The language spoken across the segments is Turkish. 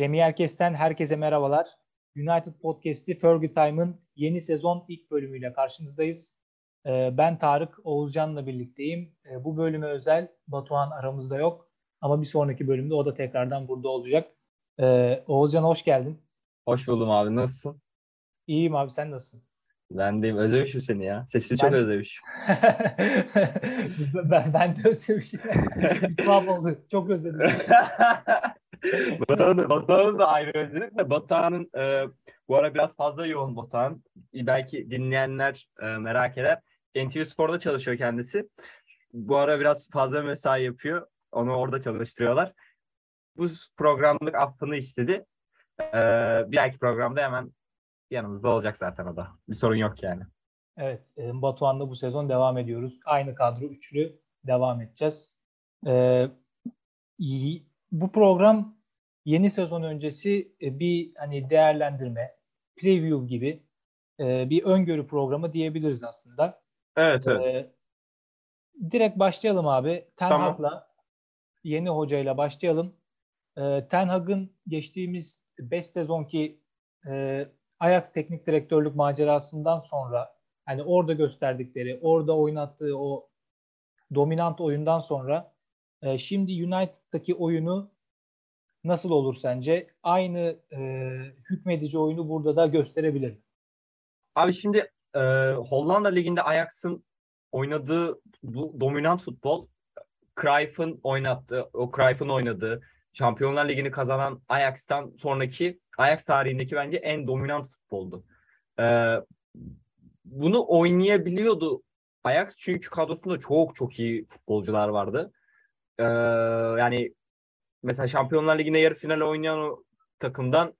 Premier Kest'ten herkese merhabalar. United Podcast'i Fergie Time'ın yeni sezon ilk bölümüyle karşınızdayız. Ee, ben Tarık Oğuzcan'la birlikteyim. Ee, bu bölüme özel Batuhan aramızda yok. Ama bir sonraki bölümde o da tekrardan burada olacak. Ee, Oğuzcan hoş geldin. Hoş buldum abi. Nasılsın? İyiyim abi sen nasılsın? Ben deyim. Özlemişim seni ya. Sesini ben... çok özlemişim. ben, ben de özlemişim. Çok özledim. Batuhan'ı, Batuhan'ı da ayrı özledik de Batuhan'ın e, bu ara biraz fazla yoğun Batuhan. Belki dinleyenler e, merak eder. NTV Spor'da çalışıyor kendisi. Bu ara biraz fazla mesai yapıyor. Onu orada çalıştırıyorlar. Bu programlık affını istedi. Ee, bir dahaki programda hemen yanımızda olacak zaten o da. Bir sorun yok yani. Evet. E, Batuhan'da bu sezon devam ediyoruz. Aynı kadro üçlü devam edeceğiz. Ee, bu program yeni sezon öncesi e, bir hani değerlendirme, preview gibi e, bir öngörü programı diyebiliriz aslında. Evet, evet. Ee, direkt başlayalım abi. Ten tamam. Hag'la yeni hocayla başlayalım. Ee, Ten Hag'ın geçtiğimiz 5 sezonki e, Ajax teknik direktörlük macerasından sonra hani orada gösterdikleri, orada oynattığı o dominant oyundan sonra e, şimdi United'daki oyunu nasıl olur sence? Aynı e, hükmedici oyunu burada da gösterebilir mi? Abi şimdi e, Hollanda Ligi'nde Ajax'ın oynadığı bu dominant futbol Cruyff'ın oynattığı, o Cruyff'ın oynadığı Şampiyonlar Ligi'ni kazanan Ajax'tan sonraki Ajax tarihindeki bence en dominant futboldu. Ee, bunu oynayabiliyordu Ajax çünkü kadrosunda çok çok iyi futbolcular vardı. Ee, yani mesela Şampiyonlar Ligi'nde yarı final oynayan o takımdan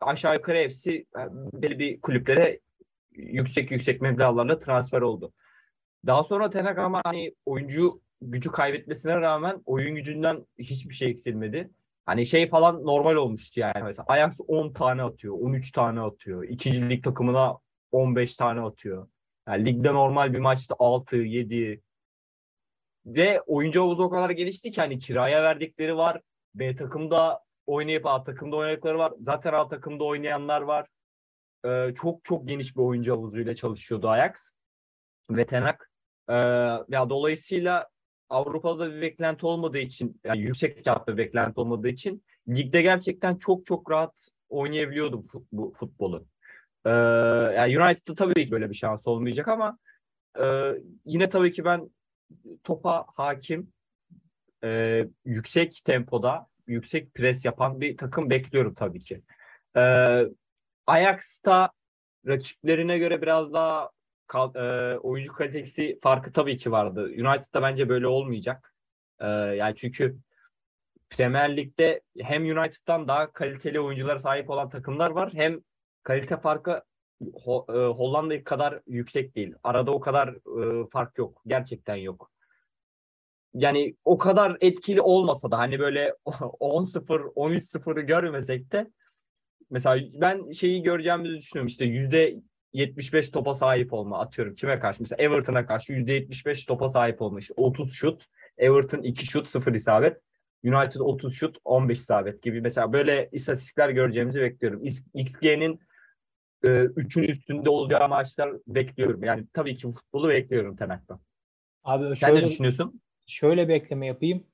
aşağı yukarı hepsi e, belli bir kulüplere yüksek yüksek meblağlarla transfer oldu. Daha sonra Tenak ama hani oyuncu gücü kaybetmesine rağmen oyun gücünden hiçbir şey eksilmedi. Hani şey falan normal olmuştu yani. Mesela Ajax 10 tane atıyor, 13 tane atıyor. İkinci lig takımına 15 tane atıyor. Yani ligde normal bir maçta 6, 7 ve oyuncu havuzu o kadar gelişti ki hani kiraya verdikleri var. B takımda oynayıp A takımda oynadıkları var. Zaten A takımda oynayanlar var. Ee, çok çok geniş bir oyuncu havuzuyla çalışıyordu Ajax ve Tenak. Ee, ya dolayısıyla Avrupa'da bir beklenti olmadığı için yani yüksek çapta bir beklenti olmadığı için ligde gerçekten çok çok rahat oynayabiliyordu bu futbolu. Ee, yani United'da tabii ki böyle bir şans olmayacak ama e, yine tabii ki ben topa hakim e, yüksek tempoda yüksek pres yapan bir takım bekliyorum tabii ki. Ee, Ajax'ta rakiplerine göre biraz daha e, oyuncu kalitesi farkı tabii ki vardı. United'da bence böyle olmayacak. E, yani çünkü Premier Lig'de hem United'dan daha kaliteli oyunculara sahip olan takımlar var. Hem kalite farkı Ho, e, Hollanda kadar yüksek değil. Arada o kadar e, fark yok. Gerçekten yok. Yani o kadar etkili olmasa da hani böyle 10-0, 13-0'ı görmesek de mesela ben şeyi göreceğimizi düşünüyorum. İşte yüzde 75 topa sahip olma atıyorum kime karşı mesela Everton'a karşı %75 topa sahip olmuş 30 şut Everton 2 şut 0 isabet United 30 şut 15 isabet gibi mesela böyle istatistikler göreceğimizi bekliyorum. XG'nin e, 3'ün üstünde olacağı maçlar bekliyorum. Yani tabii ki futbolu bekliyorum Tenak'tan. Abi şöyle, Sen ne düşünüyorsun? Şöyle bir ekleme yapayım.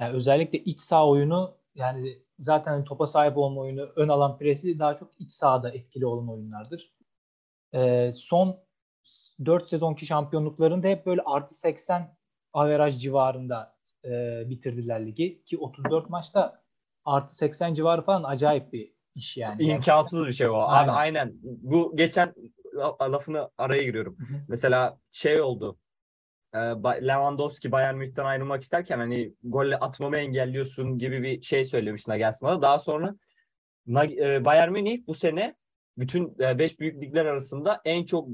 Yani özellikle iç saha oyunu yani zaten topa sahip olma oyunu ön alan presi daha çok iç sahada etkili olan oyunlardır e, son 4 sezonki şampiyonluklarında hep böyle artı 80 averaj civarında e, bitirdiler ligi. Ki 34 maçta artı 80 civarı falan acayip bir iş yani. İmkansız bir şey o. Aynen. Abi aynen. Bu geçen lafını araya giriyorum. Hı hı. Mesela şey oldu. E, Lewandowski Bayern Münih'ten ayrılmak isterken hani gol atmamı engelliyorsun gibi bir şey söylemiş Nagelsmann'a. Daha sonra e, Bayern Münih bu sene bütün 5 e, büyük ligler arasında en çok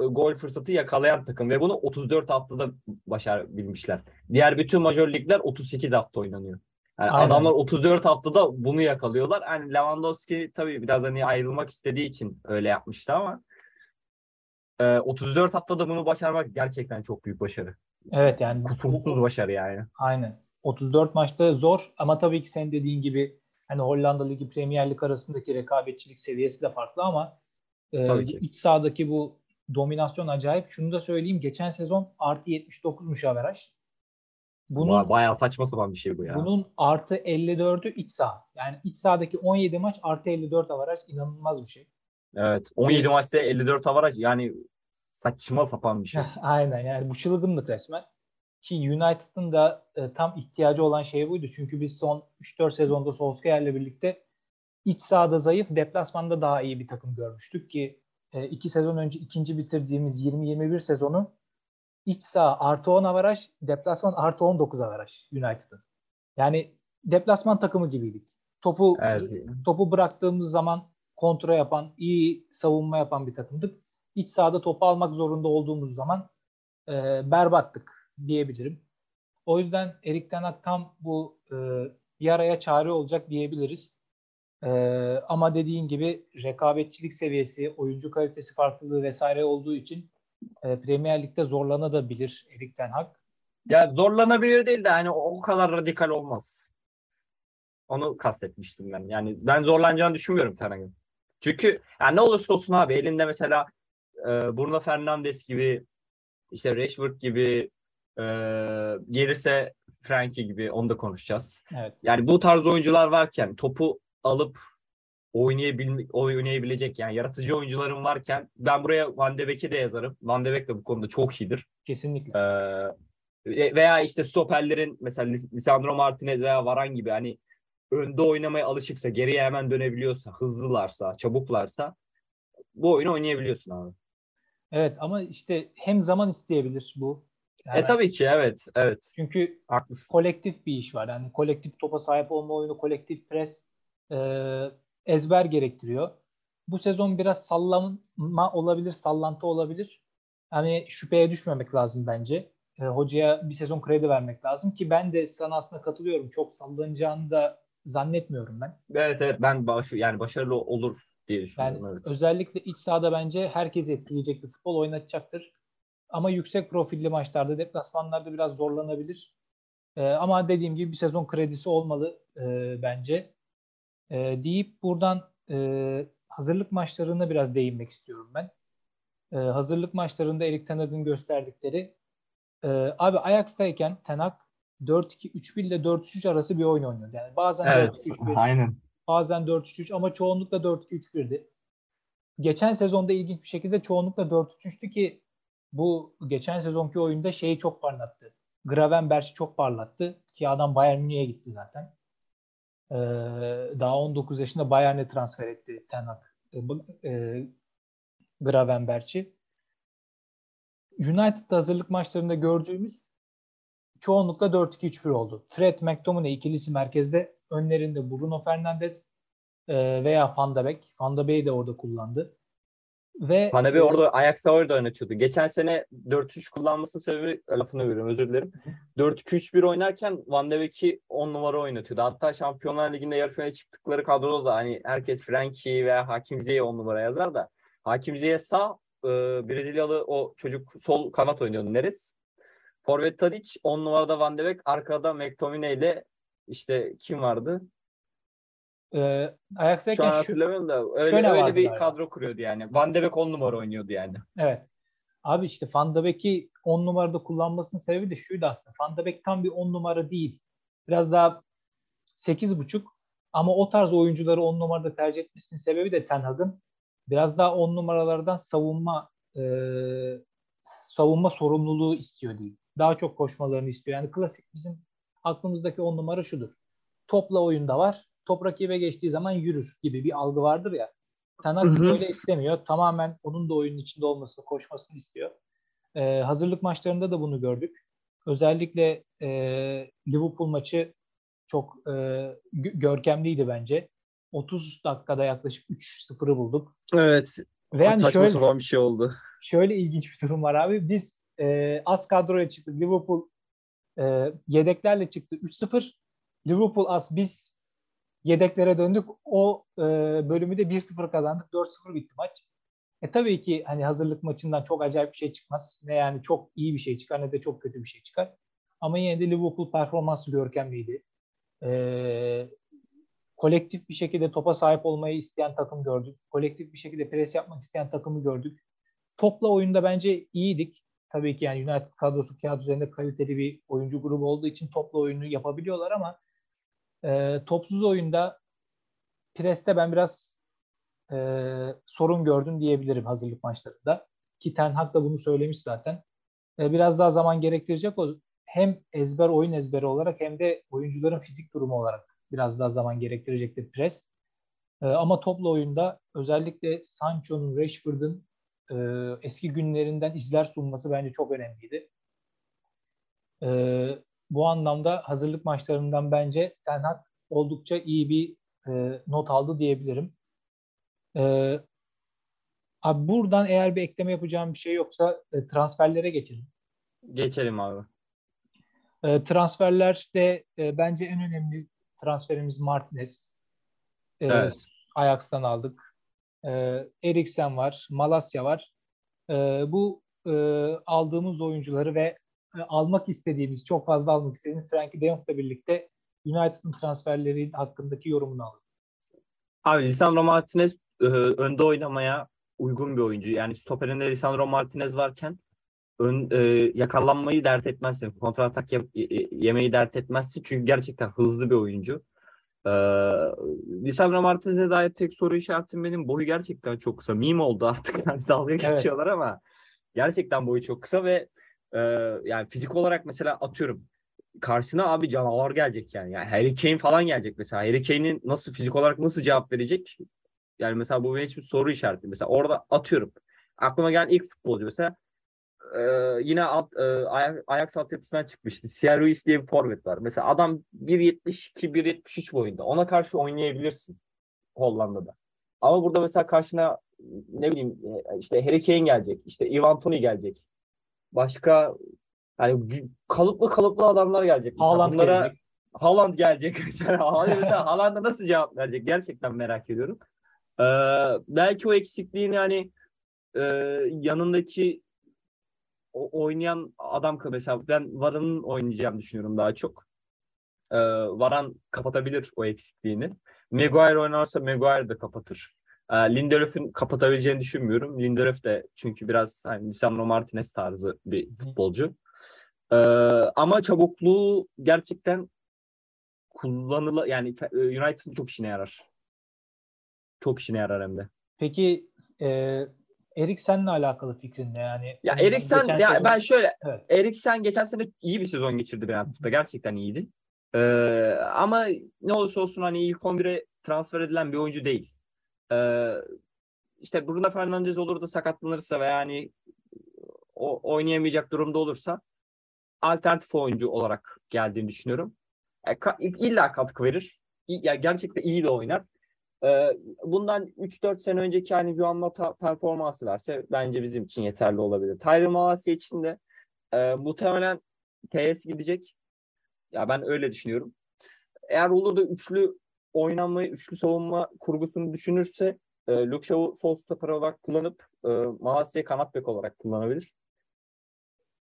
e, gol fırsatı yakalayan takım ve bunu 34 haftada başarabilmişler. Diğer bütün major ligler 38 hafta oynanıyor. Yani adamlar 34 haftada bunu yakalıyorlar. Yani Lewandowski tabii biraz hani ayrılmak istediği için öyle yapmıştı ama 34 e, haftada bunu başarmak gerçekten çok büyük başarı. Evet yani kusursuz başarı yani. Aynen. 34 maçta zor ama tabii ki senin dediğin gibi hani Hollanda Ligi Premier Lig arasındaki rekabetçilik seviyesi de farklı ama e, iç sahadaki bu dominasyon acayip. Şunu da söyleyeyim. Geçen sezon artı 79'muş averaj. Bunun, Bayağı saçma sapan bir şey bu ya. Bunun artı 54'ü iç saha. Yani iç sahadaki 17 maç artı 54 avaraj inanılmaz bir şey. Evet. 17 maçta 54 avaraj yani saçma sapan bir şey. Aynen yani bu çılgınlık resmen. Ki United'ın da e, tam ihtiyacı olan şey buydu. Çünkü biz son 3-4 sezonda Solskjaer'le birlikte iç sahada zayıf, deplasmanda daha iyi bir takım görmüştük ki e, iki sezon önce ikinci bitirdiğimiz 20-21 sezonu iç saha artı 10 avaraj, deplasman artı 19 avaraj United'ın. Yani deplasman takımı gibiydik. Topu evet. topu bıraktığımız zaman kontra yapan, iyi savunma yapan bir takımdık. İç sahada topu almak zorunda olduğumuz zaman e, berbattık diyebilirim. O yüzden Erik Ten Hag tam bu e, yaraya çare olacak diyebiliriz. E, ama dediğin gibi rekabetçilik seviyesi, oyuncu kalitesi farklılığı vesaire olduğu için e, Premier Lig'de zorlanabilir Erik Ten Hag. Ya zorlanabilir değil de hani o kadar radikal olmaz. Onu kastetmiştim ben. Yani ben zorlanacağını düşünmüyorum Ten Hag'ın. Çünkü yani ne olursa olsun abi elinde mesela e, Bruno Fernandes gibi işte Rashford gibi e, gelirse Frankie gibi onu da konuşacağız. Evet. Yani bu tarz oyuncular varken topu alıp oynayabil oynayabilecek yani yaratıcı oyuncularım varken ben buraya Van de Beek'i de yazarım. Van de Beek de bu konuda çok iyidir. Kesinlikle. Ee, veya işte stoperlerin mesela Lisandro Martinez veya Varan gibi hani önde oynamaya alışıksa, geriye hemen dönebiliyorsa, hızlılarsa, çabuklarsa bu oyunu oynayabiliyorsun abi. Evet ama işte hem zaman isteyebilir bu. Yani e tabii ki evet, evet. Çünkü Haklısın. kolektif bir iş var. Yani kolektif topa sahip olma oyunu, kolektif pres e, ezber gerektiriyor. Bu sezon biraz sallama olabilir, sallantı olabilir. Yani şüpheye düşmemek lazım bence. E, hocaya bir sezon kredi vermek lazım ki ben de sana aslında katılıyorum. Çok sallanacağını da zannetmiyorum ben. Evet evet ben baş, yani başarılı olur diye düşünüyorum. Ben evet. özellikle iç sahada bence herkes etkileyecek bir futbol oynatacaktır. Ama yüksek profilli maçlarda, deplasmanlarda biraz zorlanabilir. Ee, ama dediğim gibi bir sezon kredisi olmalı e, bence. E, deyip buradan e, hazırlık maçlarına biraz değinmek istiyorum ben. E, hazırlık maçlarında Erik Ten Hag'ın gösterdikleri e, abi Ajax'tayken Ten Hag 4-2-3-1 ile 4-3-3 arası bir oyun oynuyordu. Yani bazen evet, 4-3-3, aynen. bazen 4-3-3 ama çoğunlukla 4-2-3-1'di. Geçen sezonda ilginç bir şekilde çoğunlukla 4-3-3'tü ki bu geçen sezonki oyunda şeyi çok parlattı. Gravenberch'i çok parlattı ki adam Bayern Münih'e gitti zaten. Ee, daha 19 yaşında Bayern'e transfer etti Ten Hag. E, e, Gravenberch'i. United hazırlık maçlarında gördüğümüz çoğunlukla 4-2-3-1 oldu. Fred McTominay ikilisi merkezde. Önlerinde Bruno Fernandes e, veya Van de Beek. Van de Beek'i de orada kullandı. Ve Van de Beek orada Ajax'a orada oynatıyordu. Geçen sene 4-3 kullanması sebebi lafını veriyorum özür dilerim. 4-2-3-1 oynarken Van de Beek'i 10 numara oynatıyordu. Hatta Şampiyonlar Ligi'nde yarı finale çıktıkları kadroda da hani herkes Frankie veya Hakim Ziyech'i 10 numara yazar da Hakim Ziyech sağ e, Brezilyalı o çocuk sol kanat oynuyordu Neres. Forvet Tadic, 10 numarada Van de Beek, arkada McTominay ile işte kim vardı? Ee, Ajax'tayken şu an hatırlamıyorum da öyle, öyle bir galiba. kadro kuruyordu yani. Van de Beek 10 numara oynuyordu yani. Evet. Abi işte Van de Beek'i 10 numarada kullanmasının sebebi de şuydu aslında. Van de Beek tam bir 10 numara değil. Biraz daha 8.5 ama o tarz oyuncuları 10 numarada tercih etmesinin sebebi de Ten Hag'ın biraz daha 10 numaralardan savunma e, savunma sorumluluğu istiyor diyeyim daha çok koşmalarını istiyor. Yani klasik bizim aklımızdaki on numara şudur. Topla oyunda var. Top rakibe geçtiği zaman yürür gibi bir algı vardır ya. Tanak böyle istemiyor. Tamamen onun da oyunun içinde olmasını, koşmasını istiyor. Ee, hazırlık maçlarında da bunu gördük. Özellikle e, Liverpool maçı çok e, görkemliydi bence. 30 dakikada yaklaşık 3-0'ı bulduk. Evet. Ve yani Saçma şöyle, bir şey oldu. Şöyle ilginç bir durum var abi. Biz e, az kadroya çıktı. Liverpool e, yedeklerle çıktı 3-0. Liverpool az biz yedeklere döndük. O e, bölümü de 1-0 kazandık. 4-0 bitti maç. E tabii ki hani hazırlık maçından çok acayip bir şey çıkmaz. Ne yani çok iyi bir şey çıkar ne de çok kötü bir şey çıkar. Ama yine de Liverpool performansı görkemliydi. E, kolektif bir şekilde topa sahip olmayı isteyen takım gördük. Kolektif bir şekilde pres yapmak isteyen takımı gördük. Topla oyunda bence iyiydik. Tabii ki yani United kadrosu kağıt üzerinde kaliteli bir oyuncu grubu olduğu için topla oyunu yapabiliyorlar ama e, topsuz oyunda preste ben biraz e, sorun gördüm diyebilirim hazırlık maçlarında. Ki Ten Hag da bunu söylemiş zaten. E, biraz daha zaman gerektirecek o hem ezber oyun ezberi olarak hem de oyuncuların fizik durumu olarak biraz daha zaman gerektirecektir pres. E, ama toplu oyunda özellikle Sancho'nun, Rashford'un e, eski günlerinden izler sunması bence çok önemliydi. E, bu anlamda hazırlık maçlarından bence Ten Hag oldukça iyi bir e, not aldı diyebilirim. E, abi buradan eğer bir ekleme yapacağım bir şey yoksa e, transferlere geçelim. Geçelim abi. E, transferlerde e, bence en önemli transferimiz Martinez. E, Evet. Ajax'tan aldık. E, Eriksen var, Malasya var. E, bu e, aldığımız oyuncuları ve e, almak istediğimiz, çok fazla almak istediğimiz Frankie de Jong'la birlikte United'ın transferleri hakkındaki yorumunu alalım. Abi Lisandro Martinez e, önde oynamaya uygun bir oyuncu. Yani stoperinde Lisandro Martinez varken ön, e, yakalanmayı dert etmezsin. Kontratak yap- y- yemeyi dert etmezsin. Çünkü gerçekten hızlı bir oyuncu. E, Lisandro Martinez'e dair tek soru işaretim benim. Boyu gerçekten çok kısa. Meme oldu artık. Yani dalga Evet. geçiyorlar ama gerçekten boyu çok kısa ve e, yani fizik olarak mesela atıyorum karşısına abi canavar gelecek yani. Yani Harry Kane falan gelecek mesela. Harry Kane'in nasıl fizik olarak nasıl cevap verecek? Yani mesela bu benim için soru işareti. Mesela orada atıyorum. Aklıma gelen ilk futbolcu mesela e, yine alt, e, Ajax, Ajax altyapısından çıkmıştı. Sierra Ruiz diye bir forvet var. Mesela adam 1.72 1.73 boyunda. Ona karşı oynayabilirsin Hollanda'da. Ama burada mesela karşına ne bileyim e, işte Harry Kane gelecek. işte Ivan Toney gelecek. Başka yani kalıplı kalıplı adamlar gelecek. Mesela Haaland bunlara gelecek. Haaland gelecek mesela. Haaland mesela Haaland'a nasıl cevap verecek? Gerçekten merak ediyorum. Ee, belki o eksikliğini hani e, yanındaki o, oynayan adam mesela ben Varan'ın oynayacağını düşünüyorum daha çok. Ee, Varan kapatabilir o eksikliğini. Maguire oynarsa Maguire de kapatır. Ee, Lindelöf'ün kapatabileceğini düşünmüyorum. Lindelöf de çünkü biraz hani Lisandro Martinez tarzı bir futbolcu. Ee, ama çabukluğu gerçekten kullanıla yani e, United'ın çok işine yarar. Çok işine yarar hem de. Peki e, Eriksen'le alakalı fikrin ne? Yani Ya Eriksen ya sezon- ben şöyle Evet. Eriksen geçen sene iyi bir sezon geçirdi Brentford'da. Gerçekten iyiydi. Ee, ama ne olursa olsun hani ilk 11'e transfer edilen bir oyuncu değil. Ee, işte Bruno Fernandes olur da sakatlanırsa veya hani o oynayamayacak durumda olursa alternatif oyuncu olarak geldiğini düşünüyorum. E, ka- illa katkı verir. İyi- Ya gerçekten iyi de oynar. Ee, bundan 3-4 sene önceki hani Juan Mata performansı verse bence bizim için yeterli olabilir. Tyler Malasya için de e, muhtemelen TS gidecek. Ya ben öyle düşünüyorum. Eğer olur da üçlü oynanmayı, üçlü savunma kurgusunu düşünürse e, Luke Shaw'u sol stoper olarak kullanıp e, Malasya'yı kanat bek olarak kullanabilir.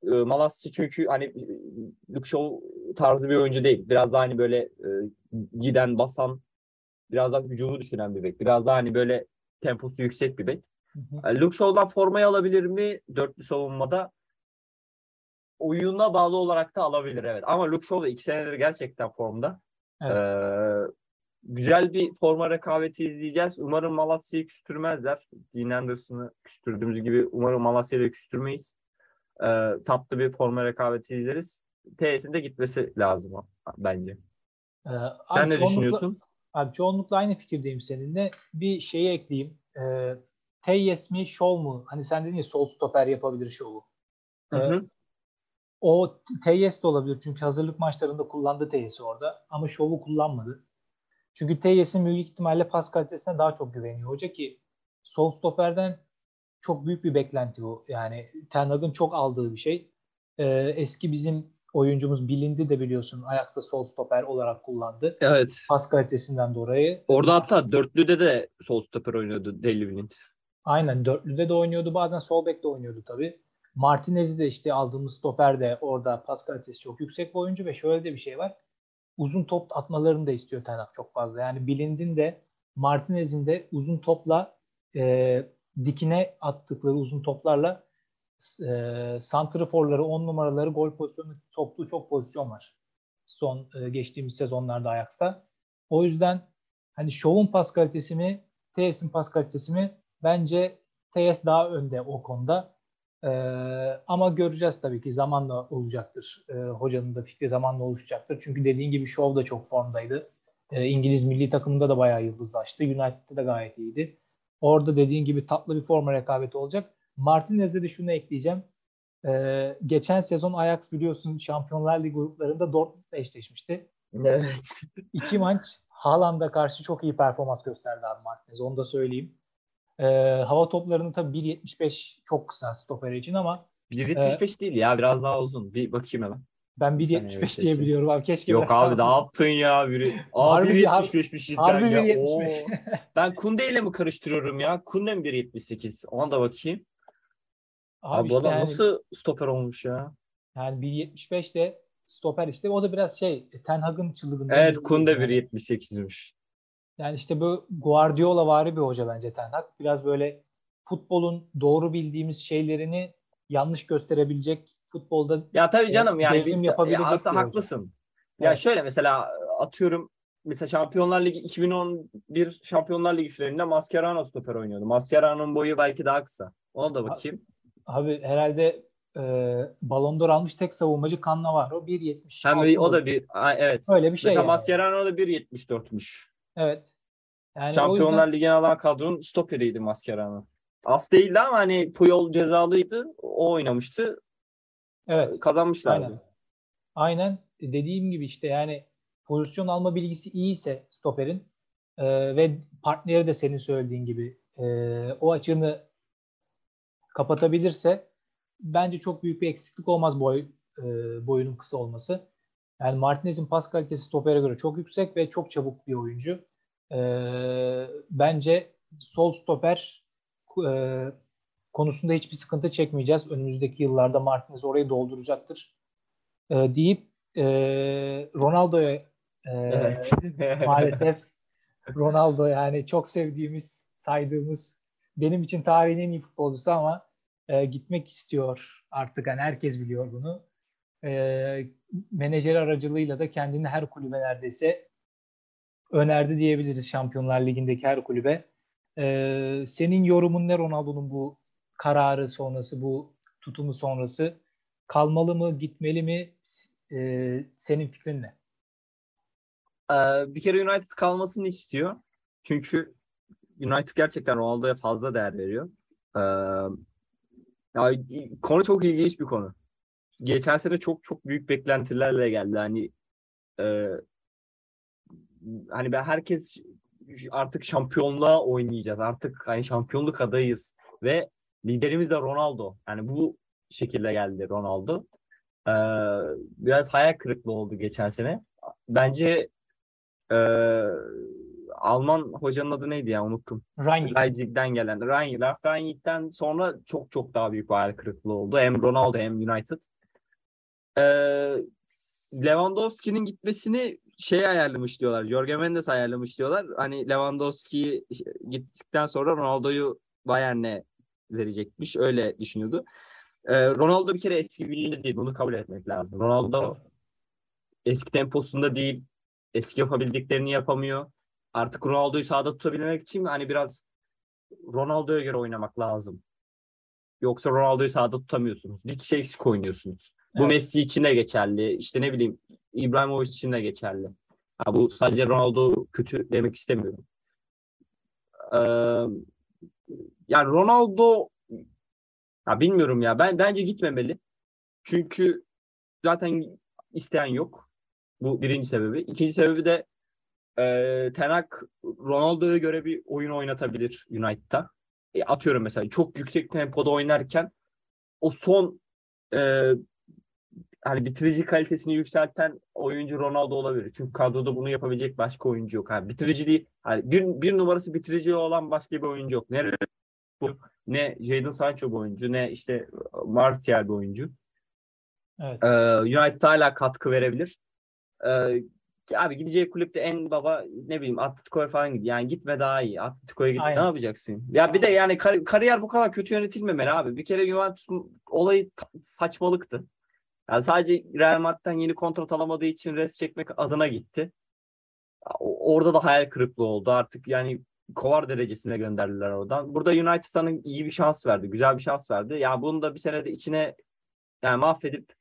E, Malasya çünkü hani Luke Shaw tarzı bir oyuncu değil. Biraz daha hani böyle e, giden, basan, biraz daha hücumu düşünen bir bek. Biraz daha hani böyle temposu yüksek bir bek. Hı hı. E, Luke Shaw'dan formayı alabilir mi dörtlü savunmada? Oyuna bağlı olarak da alabilir evet. Ama Luke Shaw da iki senedir gerçekten formda. Evet. Ee, güzel bir forma rekabeti izleyeceğiz. Umarım Malasya'yı küstürmezler. Dean Anderson'ı küstürdüğümüz gibi umarım Malasya'yı da küstürmeyiz. Ee, tatlı bir forma rekabeti izleriz. TS'in de gitmesi lazım o- bence. Ee, Sen ne düşünüyorsun? Abi çoğunlukla aynı fikirdeyim seninle. Bir şeyi ekleyeyim. Ee, Teyes mi, Show mu? Hani sen dedin ya sol stoper yapabilir şovu. Hı Ee, hı. o Teyes de olabilir. Çünkü hazırlık maçlarında kullandı Teyes'i orada. Ama Show'u kullanmadı. Çünkü Teyes'in büyük ihtimalle pas kalitesine daha çok güveniyor hoca ki sol stoperden çok büyük bir beklenti bu. Yani Ten Hag'ın çok aldığı bir şey. Ee, eski bizim oyuncumuz bilindi de biliyorsun. Ajax'ta sol stoper olarak kullandı. Evet. Pas kalitesinden dolayı. Orada hatta dörtlüde de sol stoper oynuyordu Deli Blind. Aynen dörtlüde de oynuyordu. Bazen sol bekte oynuyordu tabii. Martinez'i de işte aldığımız stoper de orada pas kalitesi çok yüksek bir oyuncu ve şöyle de bir şey var. Uzun top atmalarını da istiyor Ten Hag çok fazla. Yani Bilind'in de Martinez'in de uzun topla e, dikine attıkları uzun toplarla e, santriforları, on numaraları gol pozisyonu soktuğu çok pozisyon var. Son e, geçtiğimiz sezonlarda Ajax'ta. O yüzden hani şovun pas kalitesi mi, TS'in pas kalitesi mi? Bence TS daha önde o konuda. Ee, ama göreceğiz tabii ki zamanla olacaktır. Ee, hocanın da fikri zamanla oluşacaktır. Çünkü dediğin gibi Şov da çok formdaydı. Ee, İngiliz milli takımında da bayağı yıldızlaştı. United'da da gayet iyiydi. Orada dediğin gibi tatlı bir forma rekabeti olacak. Martinez'de de şunu ekleyeceğim. Ee, geçen sezon Ajax biliyorsun Şampiyonlar Ligi gruplarında Dortmund'la eşleşmişti. Evet. İki maç Haaland'a karşı çok iyi performans gösterdi abi Martinez. Onu da söyleyeyim. Ee, hava toplarını tabii 1.75 çok kısa stoper için ama 1.75 değil ya biraz daha uzun. Bir bakayım hemen. ben Bir saniye 1.75 diye biliyorum abi. Keşke Yok abi daha- yaptın ya? Biri... Aa Harbi bir- 1.75'miş cidden harbi ya. 1.75. Oo. Ben Kunde ile mi karıştırıyorum ya? Kunde mi 1.78? Ona da bakayım. Abi, Abi bu işte adam yani, nasıl stoper olmuş ya? yani 1.75 de stoper işte. O da biraz şey Ten Hag'ın çılgınlığı. Evet Kunde yani. 1.78'miş. Yani işte bu Guardiola vari bir hoca bence Ten Hag. Biraz böyle futbolun doğru bildiğimiz şeylerini yanlış gösterebilecek futbolda Ya tabii canım yani devrim yapabilecek ya aslında haklısın. Ya Evet. şöyle mesela atıyorum mesela Şampiyonlar Ligi 2011 Şampiyonlar Ligi finalinde Mascherano stoper oynuyordu. Mascherano'nun boyu belki daha kısa. Ona da bakayım. abi herhalde e, Ballon d'Or almış tek savunmacı Cannavaro 1.76. Hem o da bir Ay, evet. öyle bir şey. mesela yani. Mascherano da 1.74'müş. Evet. Yani Şampiyonlar yüzden Ligi'ne alan kadronun stoperiydi Mascherano. Az değildi ama hani Puyol cezalıydı. O oynamıştı. evet. Kazanmışlardı. Aynen. Aynen dediğim gibi işte yani pozisyon alma bilgisi iyiyse stoperin e, ve partneri de senin söylediğin gibi e, o açığını kapatabilirse bence çok büyük bir eksiklik olmaz boy e, boyunun kısa olması. Yani Martinez'in pas kalitesi stopere göre çok yüksek ve çok çabuk bir oyuncu. E, bence sol stoper e, konusunda hiçbir sıkıntı çekmeyeceğiz. Önümüzdeki yıllarda Martinez orayı dolduracaktır. E, deyip e, Ronaldo'ya e, Evet. maalesef Ronaldo yani çok sevdiğimiz, saydığımız benim için tarihin en iyi futbolcusu ama e, gitmek istiyor artık. Yani herkes biliyor bunu. E, menajer aracılığıyla da kendini her kulübe neredeyse önerdi diyebiliriz Şampiyonlar Ligi'ndeki her kulübe. E, senin yorumun ne Ronaldo'nun bu kararı sonrası, bu tutumu sonrası? Kalmalı mı, gitmeli mi? E, senin fikrin ne? Ee, bir kere United kalmasını istiyor. Çünkü United gerçekten Ronaldo'ya fazla değer veriyor. Ee, ya, konu çok ilginç bir konu. Geçen sene çok çok büyük beklentilerle geldi. Hani e, hani ben herkes artık şampiyonluğa oynayacağız. Artık hani şampiyonluk adayız ve liderimiz de Ronaldo. Yani bu şekilde geldi Ronaldo. Ee, biraz hayal kırıklığı oldu geçen sene. Bence e, Alman hocanın adı neydi ya unuttum. Leipzig'den gelen Rangnick. Rangnick'ten sonra çok çok daha büyük bir hayal kırıklığı oldu. Hem Ronaldo hem United. Ee, Lewandowski'nin gitmesini şey ayarlamış diyorlar. Jorge Mendes ayarlamış diyorlar. Hani Lewandowski gittikten sonra Ronaldo'yu Bayern'e verecekmiş. Öyle düşünüyordu. Ee, Ronaldo bir kere eski bildiğinde değil. Bunu kabul etmek lazım. Ronaldo eski temposunda değil. Eski yapabildiklerini yapamıyor. Artık Ronaldo'yu sahada tutabilmek için hani biraz Ronaldo'ya göre oynamak lazım. Yoksa Ronaldo'yu sahada tutamıyorsunuz. Bir kişi eksik oynuyorsunuz. Bu Evet. Messi için de geçerli. İşte ne bileyim İbrahimovic için de geçerli. Ha, bu sadece Ronaldo kötü demek istemiyorum. Ee, yani Ronaldo ya bilmiyorum ya. Ben bence gitmemeli. Çünkü zaten isteyen yok. Bu birinci sebebi. İkinci sebebi de e, Ten Hag Ronaldo'ya göre bir oyun oynatabilir United'da. E, atıyorum mesela çok yüksek tempoda oynarken o son e, hani bitirici kalitesini yükselten oyuncu Ronaldo olabilir. Çünkü kadroda bunu yapabilecek başka oyuncu yok. Yani bitirici değil. Hani bir, bir numarası bitirici olan başka bir oyuncu yok. Ne bu ne Jadon Sancho bir oyuncu ne işte Martial bir oyuncu. Evet. Ee, United hala katkı verebilir. Ee, abi gideceği kulüpte en baba ne bileyim Atletico'ya falan gidiyor. Yani gitme daha iyi. Atletico'ya git ne yapacaksın? Ya bir de yani kar- kariyer bu kadar kötü yönetilmemeli abi. Bir kere Juventus olayı saçmalıktı. Yani sadece Real Madrid'den yeni kontrat alamadığı için res çekmek adına gitti. Orada da hayal kırıklığı oldu. Artık yani kovar derecesine gönderdiler oradan. Burada United sana iyi bir şans verdi. Güzel bir şans verdi. Ya bunu da bir senede içine yani mahvedip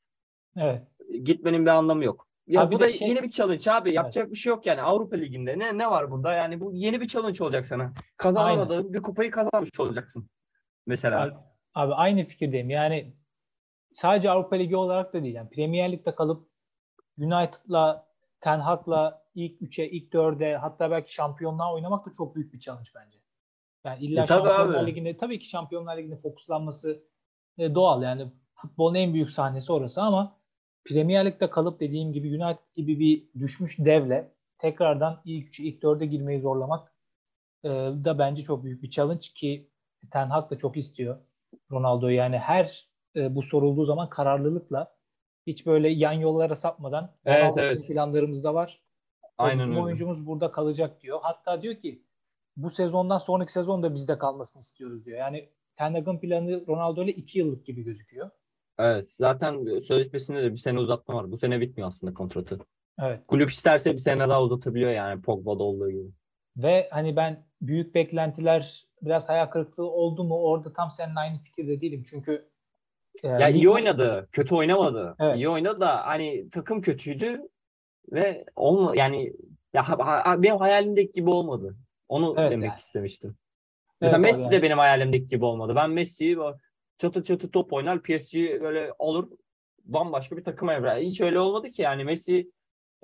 Evet. gitmenin bir anlamı yok. Ya Abi bu da şey- yeni bir challenge abi. Yapacak bir şey yok yani. Avrupa Ligi'nde ne ne var bunda? Yani bu yeni bir challenge olacak sana. Kazanamadığın bir kupayı kazanmış olacaksın. Mesela. Abi, abi aynı fikirdeyim. Yani sadece Avrupa Ligi olarak da değil. Yani Premier Lig'de kalıp United'la Ten Hag'la ilk 3'e, ilk 4'e hatta belki şampiyonluğa oynamak da çok büyük bir challenge bence. Yani illa E, Şampiyonlar abi. Ligi'nde tabii ki Şampiyonlar Ligi'nde fokuslanması e, doğal. Yani futbolun en büyük sahnesi orası ama Premier Lig'de kalıp dediğim gibi United gibi bir düşmüş devle tekrardan ilk 3'e, ilk 4'e girmeyi zorlamak e, da bence çok büyük bir challenge ki Ten Hag da çok istiyor Ronaldo'yu. Yani her e, bu sorulduğu zaman kararlılıkla hiç böyle yan yollara sapmadan Evet, evet. bizim planlarımızda var. Aynen öyle. oyuncumuz burada kalacak diyor. Hatta diyor ki bu sezondan sonraki sezon da bizde kalmasını istiyoruz diyor. Yani Ten Hag'ın planı Ronaldo ile 2 yıllık gibi gözüküyor. Evet. Zaten sözleşmesinde de bir sene uzatma var. Bu sene bitmiyor aslında kontratı. Evet. Kulüp isterse bir sene daha uzatabiliyor yani Pogba'da olduğu gibi. Ve hani ben büyük beklentiler biraz hayal kırıklığı oldu mu orada tam seninle aynı fikirde değilim. Çünkü e, Ya iyi oynadı. Kötü oynamadı. Evet. İyi oynadı da hani takım kötüydü ve olma yani ya ha- benim hayalimdeki gibi olmadı. Onu Evet demek yani. istemiştim. Mesela Evet abi Messi de yani. benim hayalimdeki gibi olmadı. Ben Messi'yi çatı çatı top oynar, PSG böyle alır bambaşka bir takıma evrer. Hiç öyle olmadı ki yani Messi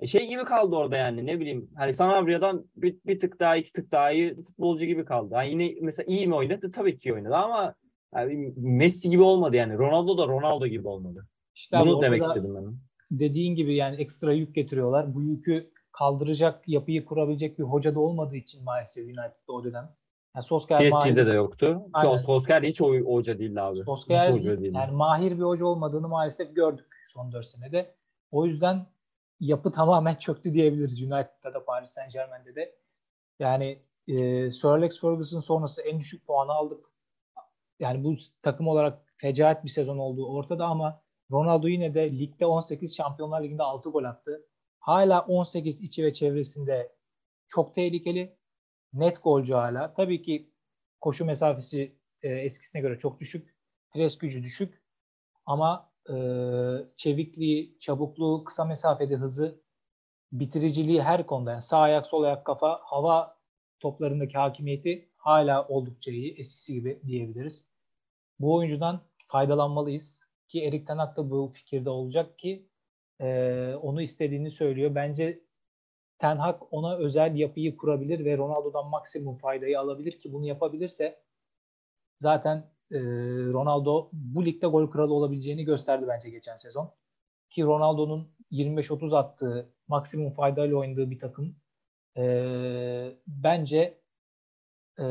şey gibi kaldı orada yani ne bileyim hani Sanabria'dan bir, bir tık daha iki tık daha iyi futbolcu gibi kaldı. Yani yine mesela iyi mi oynadı? Tabii ki oynadı ama yani Messi gibi olmadı yani. Ronaldo da Ronaldo gibi olmadı. İşte Bunu demek istedim ben. dediğin gibi yani ekstra yük getiriyorlar. Bu yükü kaldıracak, yapıyı kurabilecek bir hoca da olmadığı için maalesef United'da o dönem. Yani Solskjaer mahir, PSG'de de yoktu. Aynen. Solskjaer hiç oy, hoca değildi abi. Solskjaer hiç hoca değildi. yani mahir bir hoca olmadığını maalesef gördük son 4 senede. O yüzden yapı tamamen çöktü diyebiliriz United'da da Paris Saint Germain'de de. Yani e, Sir Alex Ferguson sonrası en düşük puanı aldık. Yani bu takım olarak fecaat bir sezon olduğu ortada ama Ronaldo yine de ligde 18, Şampiyonlar Ligi'nde 6 gol attı. Hala 18 içi ve çevresinde çok tehlikeli. Net golcü hala. Tabii ki koşu mesafesi e, eskisine göre çok düşük. Pres gücü düşük. Ama e, çevikliği, çabukluğu, kısa mesafede hızı, bitiriciliği her konuda. Yani sağ ayak, sol ayak, kafa, hava toplarındaki hakimiyeti hala oldukça iyi. Eskisi gibi diyebiliriz. Bu oyuncudan faydalanmalıyız. Ki Erik Ten Hag da bu fikirde olacak ki e, onu istediğini söylüyor. Bence Ten Hag ona özel yapıyı kurabilir ve Ronaldo'dan maksimum faydayı alabilir ki bunu yapabilirse zaten e, Ronaldo bu ligde gol kralı olabileceğini gösterdi bence geçen sezon. Ki Ronaldo'nun 25-30 attığı, maksimum faydayla oynadığı bir takım e, bence e,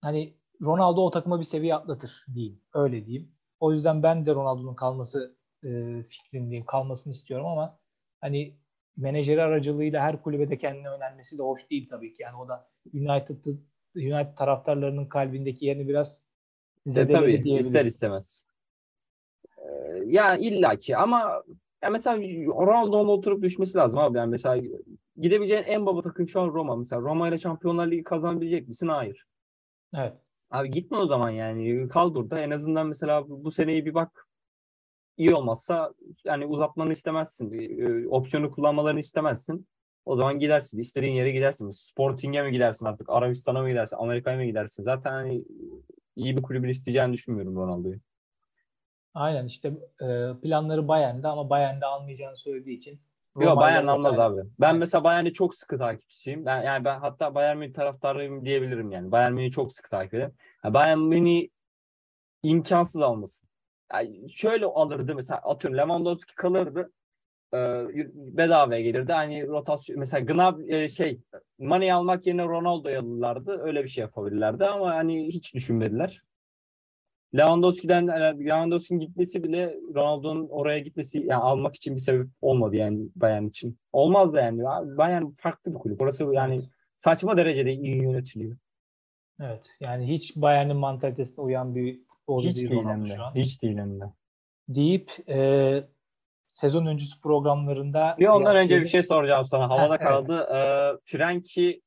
hani Ronaldo o takıma bir seviye atlatır diyeyim. Öyle diyeyim. O yüzden ben de Ronaldo'nun kalması e, fikrindeyim. Kalmasını istiyorum ama hani menajeri aracılığıyla her kulübede kendine önermesi de hoş değil tabii ki. Yani o da United United taraftarlarının kalbindeki yerini biraz E, zedeledi tabii diyebiliriz. ister istemez. Ee, ya illaki ama ya mesela Ronaldo'nun oturup düşmesi lazım abi. Yani mesela gidebileceğin en baba takım şu an Roma. Mesela Roma ile Şampiyonlar Ligi kazanabilecek misin? Hayır. Evet. Abi gitme o zaman yani. Kal burada. En azından mesela bu seneyi bir bak. İyi olmazsa yani uzatmanı istemezsin. Ee, Opsiyonu kullanmalarını istemezsin. O zaman gidersin. İstediğin yere gidersin. Sporting'e mi gidersin artık? Arabistan'a mı gidersin? Amerika'ya mı gidersin? Zaten hani iyi bir kulübü isteyeceğini düşünmüyorum Ronaldo'yu. Aynen işte e, planları Bayern'de ama Bayern'de almayacağını söylediği için Yok Bayern almaz abi. Ben mesela Bayern'i çok sıkı takipçisiyim. Ben yani ben hatta Bayern Münih taraftarıyım diyebilirim yani. Bayern Münih'i çok sıkı takip ederim. Yani Bayern Münih imkansız almasın. Yani şöyle alırdı mesela atıyorum Lewandowski kalırdı. E, bedavaya gelirdi. Hani rotasyon mesela Gnab e, şey Mane'yi almak yerine Ronaldo'yu alırlardı. Öyle bir şey yapabilirlerdi ama hani hiç düşünmediler. Lewandowski'den Lewandowski'nin gitmesi bile Ronaldo'nun oraya gitmesi yani almak için bir sebep olmadı yani Bayern için. Olmaz da yani. Bayern farklı bir kulüp. Orası yani evet. saçma derecede iyi yönetiliyor. Evet. Yani hiç Bayern'in mantalitesine uyan bir futbolcu hiç değil Ronaldo şu an. Hiç değil hem de. Deyip e, sezon öncesi programlarında bir ondan önce bir şey soracağım sana. Havada ha, kaldı. Evet. Ee, Frenkie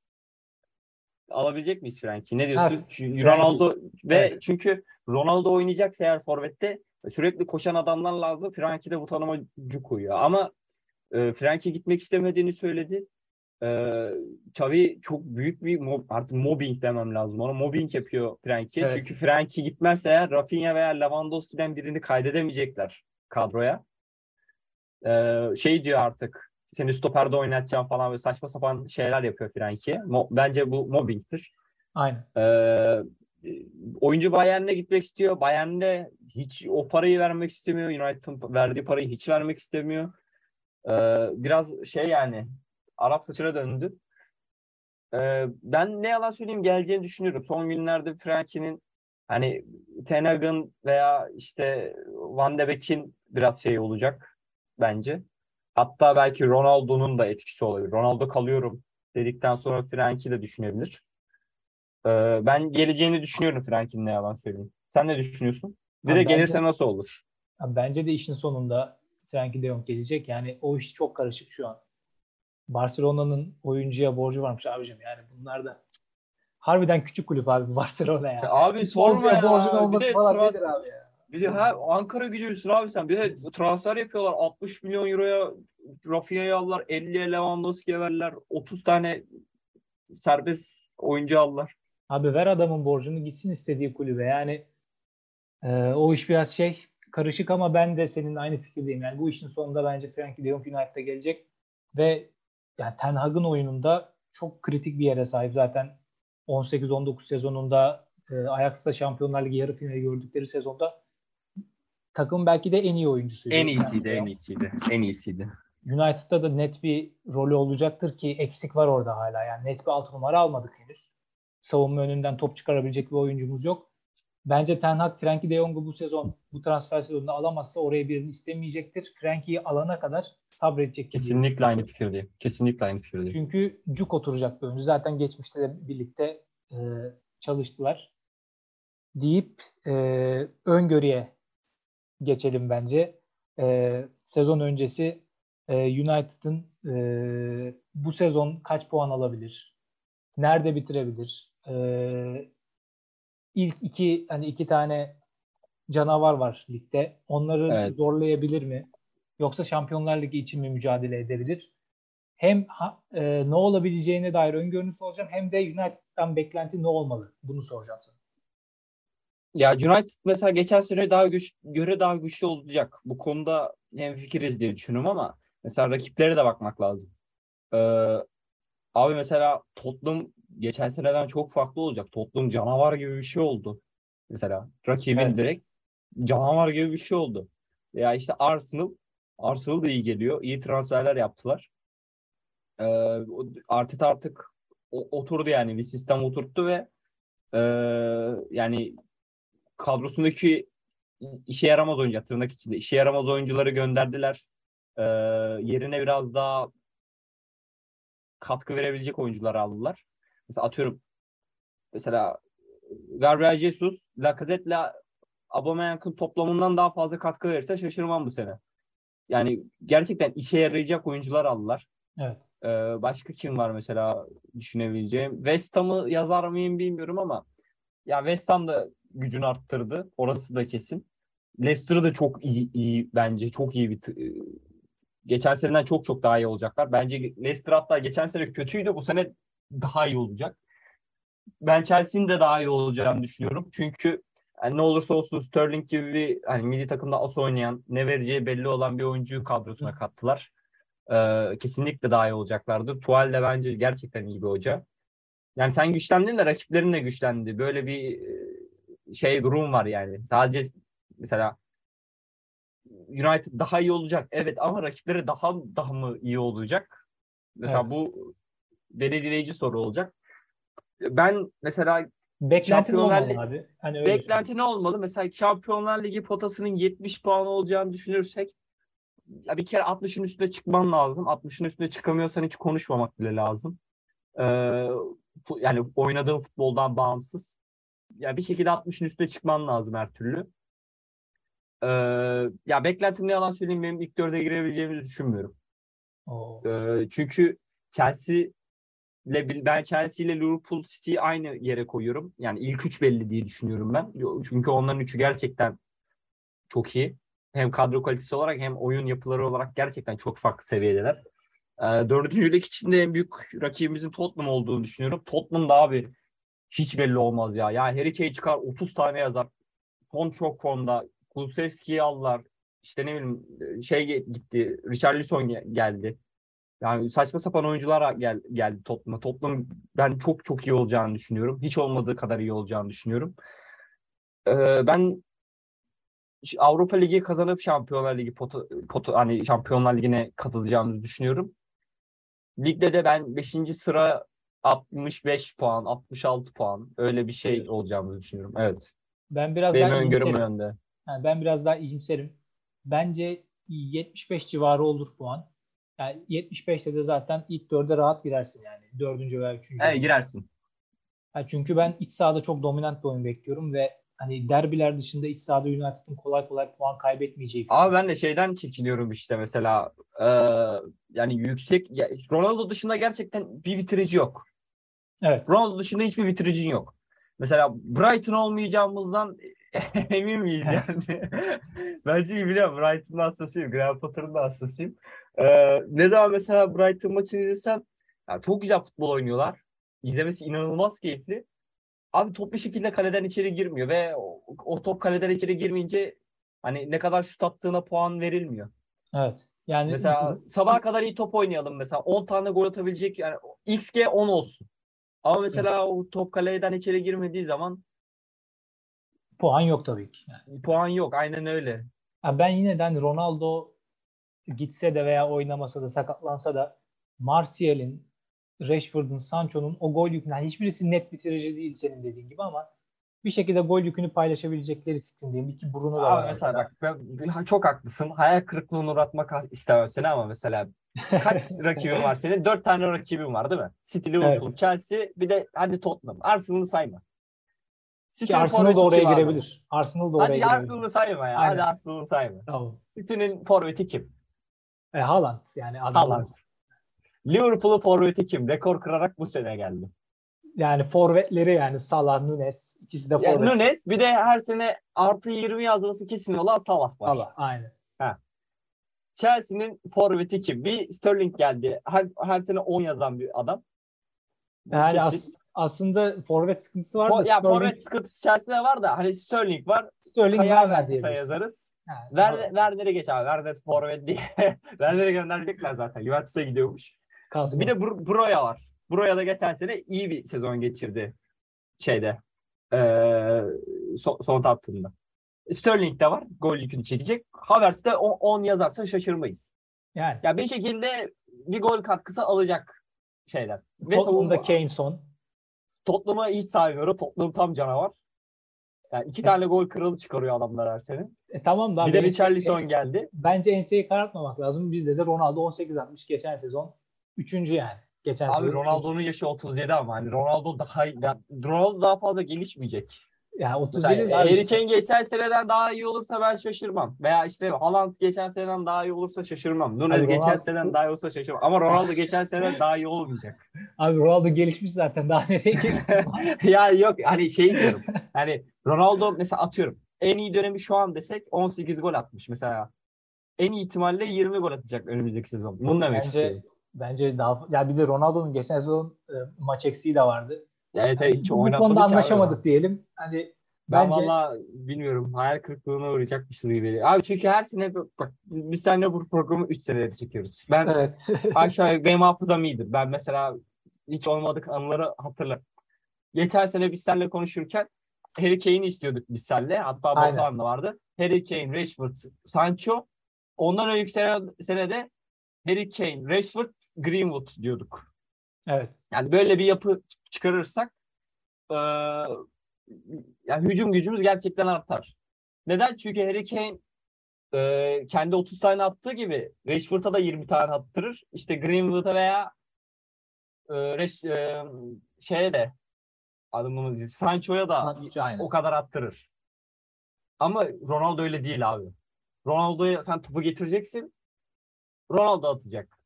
alabilecek miyiz Frenkie? Ne diyorsun? Ha, Ronaldo ve evet. çünkü Ronaldo oynayacaksa eğer forvette sürekli koşan adamlar lazım. Frenkie de bu tanıma koyuyor. Ama e, Frenkie gitmek istemediğini söyledi. E, Xavi çok büyük bir mob, artık mobbing demem lazım. Ona mobbing yapıyor Frenkie. Evet. Çünkü Frenkie gitmezse eğer Rafinha veya Lewandowski'den birini kaydedemeyecekler kadroya. E, şey diyor artık seni stoperde oynatacağım falan ve saçma sapan şeyler yapıyor Frenkie. Mo- bence bu mobbingtir. Aynen. Ee, oyuncu Bayern'e gitmek istiyor. Bayern'de hiç o parayı vermek istemiyor. United'ın verdiği parayı hiç vermek istemiyor. Ee, biraz şey yani Arap saçına döndü. Ee, ben ne yalan söyleyeyim geleceğini düşünüyorum. Son günlerde Frankie'nin hani Ten veya işte Van de Beek'in biraz şey olacak bence. Hatta belki Ronaldo'nun da etkisi olabilir. Ronaldo kalıyorum dedikten sonra Frenkie de düşünebilir. Ee, ben geleceğini düşünüyorum Frankie'nin ne yalan söyleyeyim. Sen ne düşünüyorsun? Bir de gelirse nasıl olur? Bence de işin sonunda Frankie de Jong gelecek. Yani o iş çok karışık şu an. Barcelona'nın oyuncuya borcu varmış abicim. Yani bunlar da harbiden küçük kulüp abi Barcelona ya. Abi sorma ya. Borcun olması bir falan trans- nedir abi ya. Bir de ha, Ankara gücüsün abi sen. Bir de transfer yapıyorlar. 60 milyon euroya Rafinha'yı aldılar. 50'ye Lewandowski'ye verdiler. 30 tane serbest oyuncu aldılar. Abi ver adamın borcunu gitsin istediği kulübe. Yani e, o iş biraz şey karışık ama ben de senin aynı fikirdeyim. Yani bu işin sonunda bence Frankie de Jong United'a gelecek ve yani Ten Hag'ın oyununda çok kritik bir yere sahip zaten 18-19 sezonunda e, Ajax'ta Şampiyonlar Ligi yarı finali gördükleri sezonda takım belki de en iyi oyuncusuydu. En iyisiydi, yani. en iyisiydi. En iyisiydi. United'da da net bir rolü olacaktır ki eksik var orada hala. Yani net bir altı numara almadık henüz. Savunma önünden top çıkarabilecek bir oyuncumuz yok. Bence Ten Hag Frankie de Jong'u bu sezon bu transfer sezonunda alamazsa oraya birini istemeyecektir. Frankie'yi alana kadar sabredecek. Kesinlikle aynı fikirdeyim. Kesinlikle aynı fikirdeyim. Çünkü cuk oturacak bir oyuncu. Zaten geçmişte de birlikte e, çalıştılar. Deyip e, öngörüye geçelim bence. E, sezon öncesi e, United'ın e, bu sezon kaç puan alabilir? Nerede bitirebilir? E, ilk iki hani iki tane canavar var ligde. Onları evet. zorlayabilir mi? Yoksa Şampiyonlar Ligi için mi mücadele edebilir? Hem e, ne olabileceğine dair öngörünü soracağım hem de United'dan beklenti ne olmalı? Bunu soracağım sana. Ya United mesela geçen sene daha güç göre daha güçlü olacak. Bu konuda hem fikiriz diye düşünüyorum ama mesela rakiplere de bakmak lazım. Ee, abi mesela Tottenham geçen seneden çok farklı olacak. Tottenham canavar gibi bir şey oldu. Mesela rakibin evet. direkt canavar gibi bir şey oldu. Ya işte Arsenal Arsenal da iyi geliyor. İyi transferler yaptılar. Ee, Arteta artık oturdu yani bir sistem oturttu ve e, yani kadrosundaki işe yaramaz oyuncu tırnak içinde işe yaramaz oyuncuları gönderdiler. Ee, yerine biraz daha katkı verebilecek oyuncular aldılar. Mesela atıyorum mesela Gabriel Jesus, Lacazette'le Aubameyang'ın toplamından daha fazla katkı verirse şaşırmam bu sene. Yani gerçekten işe yarayacak oyuncular aldılar. Evet. Ee, başka kim var mesela düşünebileceğim? West Ham'ı yazar mıyım bilmiyorum ama ya West Ham da gücünü arttırdı. Orası da kesin. Leicester'ı da çok iyi, iyi bence. Çok iyi bir geçen seneden çok çok daha iyi olacaklar. Bence Leicester hatta geçen sene kötüydü. Bu sene daha iyi olacak. Ben Chelsea'nin de daha iyi olacağını düşünüyorum. Çünkü yani ne olursa olsun Sterling gibi bir hani milli takımda as oynayan, ne vereceği belli olan bir oyuncuyu kadrosuna kattılar. Ee, kesinlikle daha iyi olacaklardır. Tuval de bence gerçekten iyi bir hoca. Yani sen güçlendin de rakiplerin de güçlendi. Böyle bir şey durum var yani. Sadece mesela United daha iyi olacak. Evet ama rakipleri daha daha mı iyi olacak? Mesela evet. bu belirleyici soru olacak. Ben mesela Beklentin Şampiyonlar olmalı abi. Hani öyle Beklenti ne olmalı? Mesela Şampiyonlar Ligi potasının 70 puan olacağını düşünürsek ya bir kere 60'ın üstüne çıkman lazım. 60'ın üstüne çıkamıyorsan hiç konuşmamak bile lazım. Ee, yani oynadığın futboldan bağımsız. Ya bir şekilde 60'ın üstüne çıkman lazım her türlü. Ee, ya beklentim ne yalan söyleyeyim benim ilk dörde girebileceğimizi düşünmüyorum. Oo. Ee, çünkü Chelsea ile ben Chelsea ile Liverpool City'yi aynı yere koyuyorum. Yani ilk üç belli diye düşünüyorum ben. Çünkü onların üçü gerçekten çok iyi. Hem kadro kalitesi olarak hem oyun yapıları olarak gerçekten çok farklı seviyedeler. Ee, dördüncülük içinde en büyük rakibimizin Tottenham olduğunu düşünüyorum. Tottenham da abi hiç belli olmaz ya. Yani Harry Kane çıkar 30 tane yazar. Fon çok fonda. Kulusevski'yi aldılar. İşte ne bileyim şey gitti. Richarlison ge- geldi. Yani saçma sapan oyuncular gel, geldi Tottenham'a. Tottenham ben çok çok iyi olacağını düşünüyorum. Hiç olmadığı kadar iyi olacağını düşünüyorum. Ee, ben Avrupa Ligi kazanıp Şampiyonlar Ligi potu, potu, hani Şampiyonlar Ligi'ne katılacağımızı düşünüyorum. Ligde de ben 5. sıra 65 puan, 66 puan öyle bir şey olacağımızı düşünüyorum. Evet. Ben biraz Benim daha öngörüm yönde. Yani ben biraz daha iyimserim. Bence 75 civarı olur puan. Yani 75'te de zaten ilk dörde rahat girersin yani. Dördüncü veya üçüncü. Evet, girersin. Yani çünkü ben iç sahada çok dominant bir oyun bekliyorum ve hani derbiler dışında iç sahada United'ın kolay kolay puan kaybetmeyeceği. Ama ben de şeyden çekiniyorum işte mesela e, yani yüksek ya, Ronaldo dışında gerçekten bir bitirici yok. Evet. Ronaldo dışında hiçbir bitiricin yok. Mesela Brighton olmayacağımızdan emin miyiz yani? ben çünkü biliyorum Brighton'ın hastasıyım. Graham Potter'ın da hastasıyım. Ee, ne zaman mesela Brighton maçını izlesem ya çok güzel futbol oynuyorlar. İzlemesi inanılmaz keyifli. Abi top bir şekilde kaleden içeri girmiyor ve o, o top kaleden içeri girmeyince hani ne kadar şut attığına puan verilmiyor. Evet. Yani Mesela sabaha kadar iyi top oynayalım mesela 10 tane gol atabilecek yani XG 10 olsun. Ama mesela o top kaleden içeri girmediği zaman puan yok tabii ki. Yani. puan yok. Aynen öyle. Ha, ben yine de hani Ronaldo gitse de veya oynamasa da sakatlansa da Martial'in, Rashford'un, Sancho'nun o gol yükünü yani hiçbirisi net bitirici değil senin dediğin gibi ama bir şekilde gol yükünü paylaşabilecekleri fikrindeyim. İki Bruno da var. Abi mesela bak ben, çok haklısın. Hayal kırıklığına uğratmak istemem seni ama mesela kaç rakibin var senin? Dört tane rakibin var değil mi? City, Liverpool, Chelsea bir de hadi Tottenham. Arsenal'ı sayma. City'nin Arsenal da oraya kim abi? girebilir. Arsenal da oraya Hadi girebilir. Arsenal'ı sayma ya. Aynen. Hadi Arsenal'ı sayma. Tamam. City'nin forveti kim? E, Haaland yani adam. Haaland. Liverpool'un forveti kim? Rekor kırarak bu sene geldi. Yani forvetleri yani Salah, Nunes ikisi de Yani forvet. Nunes bir de her sene artı 20 yazması kesin olan Salah var. Salah aynen. Chelsea'nin forveti kim? Bir Sterling geldi. Her, her sene 10 yazan bir adam. Yani kesin. as- aslında forvet sıkıntısı var da Fo- ya Sterling, forvet sıkıntısı Chelsea'de var da hani Sterling var. Sterling Werner Werner'sa diyebiliriz. yazarız. Ha, Ver, evet. Werner'i geç abi. Werner forvet diye. Werner'i gönderecekler zaten. Juventus'a gidiyormuş. Kazma. Bir de Bro- Broya var. Broya da geçen sene iyi bir sezon geçirdi. Şeyde. Ee, son, son tahtında. Sterling de var. Gol yükünü çekecek. Havertz de 10 yazarsa şaşırmayız. yani Ya bir şekilde bir gol katkısı alacak şeyler. Ve Tottenham'da Kane son. Tottenham'ı hiç saymıyorum. Tottenham tam canavar. Yani iki tane gol kralı çıkarıyor adamlar her sene. E, tamam da Bir de Richarlison geldi. bence enseyi karartmamak lazım. Bizde de Ronaldo 18 atmış geçen sezon. Üçüncü yani. Geçen Abi sezon. Ronaldo'nun yaşı 37 ama hani Ronaldo daha Ronaldo daha fazla gelişmeyecek. Yani Mesela 37 abi Harry. Kane geçen seneden daha iyi olursa ben şaşırmam. Veya işte Haaland geçen seneden daha iyi olursa şaşırmam. Nunes Abi geçen Ronaldo- seneden daha iyi olursa şaşırmam. Ama Ronaldo geçen seneden daha iyi olmayacak. Abi Ronaldo gelişmiş zaten. Daha nereye gelişsin? ya yok hani şey diyorum. Hani Ronaldo mesela atıyorum. En iyi dönemi şu an desek 18 gol atmış mesela. En iyi ihtimalle 20 gol atacak önümüzdeki sezon. Bunu demek Bence- istiyorum. Bence daha ya bir de Ronaldo'nun geçen sezon e, maç eksiği de vardı. Evet, evet hiç Bu konuda abi anlaşamadık adam. diyelim. Hani Ben bence valla bilmiyorum. Hayal kırıklığına uğrayacakmışız gibi. Abi çünkü her sene bak biz seninle bu programı 3 senede çekiyoruz. Ben evet. aşağı benim hafızam iyidir. Ben mesela hiç olmadık anıları hatırlarım. Geçen sene biz seninle konuşurken Harry Kane'i istiyorduk biz seninle. Hatta. Batuhan da vardı. Harry Kane, Rashford, Sancho. Ondan önceki sene, senede Harry Kane, Rashford, Greenwood diyorduk. Evet. Yani böyle bir yapı çıkarırsak e, yani hücum gücümüz gerçekten artar. Neden? Çünkü Harry Kane e, kendi 30 tane attığı gibi Rashford'a da 20 tane attırır. İşte Greenwood'a veya e, Reş, e, şeye de adımımız Sancho'ya da Aynen. o kadar attırır. Ama Ronaldo öyle değil abi. Ronaldo'ya sen topu getireceksin. Ronaldo atacak.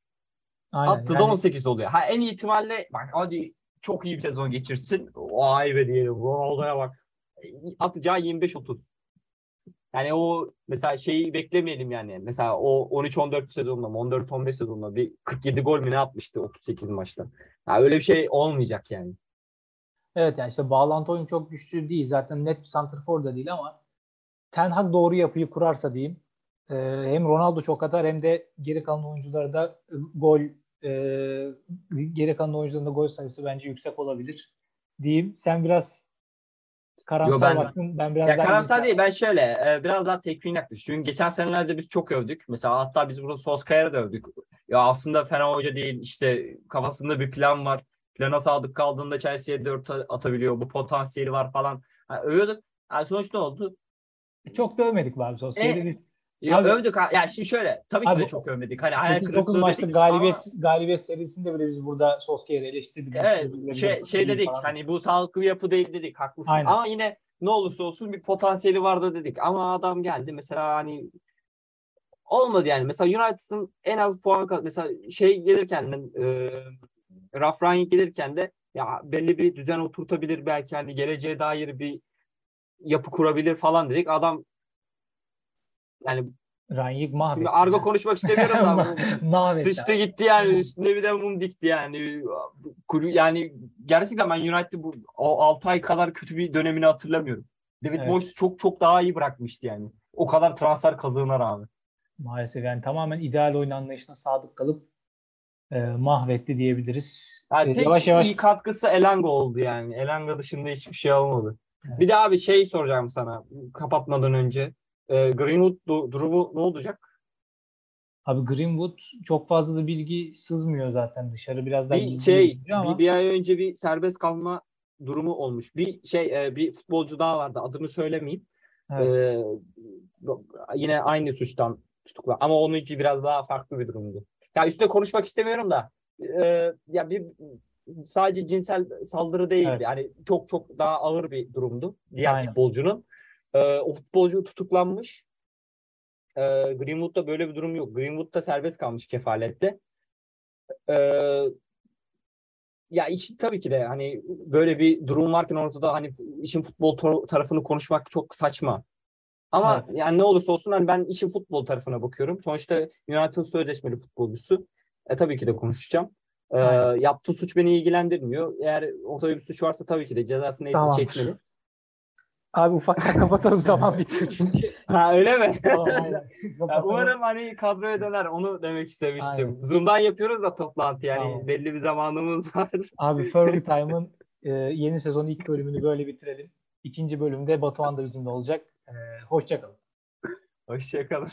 Aynen. Attı da Yani 18 oluyor. Ha en ihtimalle bak hadi çok iyi bir sezon geçirsin. Vay be diyelim. Ronaldo'ya bak. Atacağı 25-30. Yani o mesela şeyi beklemeyelim yani. Mesela o 13-14 sezonunda, 14-15 sezonunda bir 47 gol mü ne atmıştı 38 maçta. Ya öyle bir şey olmayacak yani. Evet yani işte bağlantı oyunu çok güçlü değil. Zaten net bir santrfor da değil ama Ten Hag doğru yapıyı kurarsa diyeyim hem Ronaldo çok atar hem de geri kalan oyunculara da e, gol e, geri kalan oyuncuların da gol sayısı bence yüksek olabilir diyeyim. Sen biraz karamsar Yo, ben- baktın. Ben biraz Ya daha karamsar değil. Ben şöyle e, biraz daha tekniğine yaklaşıyorum. Çünkü geçen senelerde biz çok övdük. Mesela hatta biz burada Solskjaer'ı da övdük. Ya aslında fena hoca değil. İşte kafasında bir plan var. Plana sadık kaldığında Chelsea'ye 4 atabiliyor. Bu potansiyeli var falan. Yani övüyorduk. Yani sonuç ne oldu? Çok da övmedik abi Solskjaer'i E, biz. Ya Abi- övdük. ha- Yani şimdi şöyle. Tabii ki Abi, de çok övmedik. Hani hayal 8-9 kırıklığı maçlık galibiyet ama- galibiyet serisinde bile biz burada Solskjaer'i eleştirdik. Evet şey, şey dedik Falan. hani bu sağlıklı bir yapı değil dedik haklısın Aynen. ama yine ne olursa olsun bir potansiyeli vardı dedik ama adam geldi mesela hani olmadı yani mesela United'ın en az puan kaz- mesela şey gelirken de, e, Rangnick gelirken de ya belli bir düzen oturtabilir belki hani geleceğe dair bir yapı kurabilir falan dedik adam yani Rangnick mahvetti. şimdi argo konuşmak istemiyorum da mahvetti. Sıçtı gitti yani üstüne bir de mum dikti yani. Kulü- Yani gerçekten ben United bu o 6 ay kadar kötü bir dönemini hatırlamıyorum. David Evet. Moyes çok çok daha iyi bırakmıştı yani. O kadar transfer kazığına rağmen. Maalesef yani tamamen ideal oyun anlayışına sadık kalıp e, mahvetti diyebiliriz. Yani E, tek yavaş yavaş iyi katkısı Elanga oldu yani. Elanga dışında hiçbir şey olmadı. Evet. Bir de abi şey soracağım sana kapatmadan önce. Ee, Greenwood du- durumu ne olacak? abi Greenwood çok fazla da bilgi sızmıyor zaten dışarı biraz daha Bir şey ama bir, bir ay önce bir serbest kalma durumu olmuş. Bir şey e, bir futbolcu daha vardı. Adını söylemeyeyim. evet, Ee, yine aynı suçtan tutukla ama onunki biraz daha farklı bir durumdu. Ya üstüne konuşmak istemiyorum da e, ya bir sadece cinsel saldırı değildi. Evet. Yani çok çok daha ağır bir durumdu diğer Aynen. futbolcunun. Ee, o futbolcu tutuklanmış. Ee, Greenwood'da böyle bir durum yok. Greenwood'da serbest kalmış kefalette. Ee, ya iş tabii ki de hani böyle bir durum varken ortada hani işin futbol tar- tarafını konuşmak çok saçma. Ama yani ne olursa olsun hani ben işin futbol tarafına bakıyorum. Sonuçta United'ın sözleşmeli futbolcusu. E tabii ki de konuşacağım. Aynen. yaptığı suç beni ilgilendirmiyor. Eğer ortada bir suç varsa tabii ki de cezası neyse Tamamdır. çekmeli. Abi ufaktan kapatalım zaman bitiyor çünkü. Ha öyle mi? Ya umarım hani kadroya döner. Onu demek istemiştim. Aynen. Zoom'dan yapıyoruz da toplantı yani Tamam. belli bir zamanımız var. Abi Fergie Time'ın e, yeni sezon ilk bölümünü böyle bitirelim. İkinci bölümde Batuhan da bizimle olacak. E, hoşçakalın. Hoşçakalın.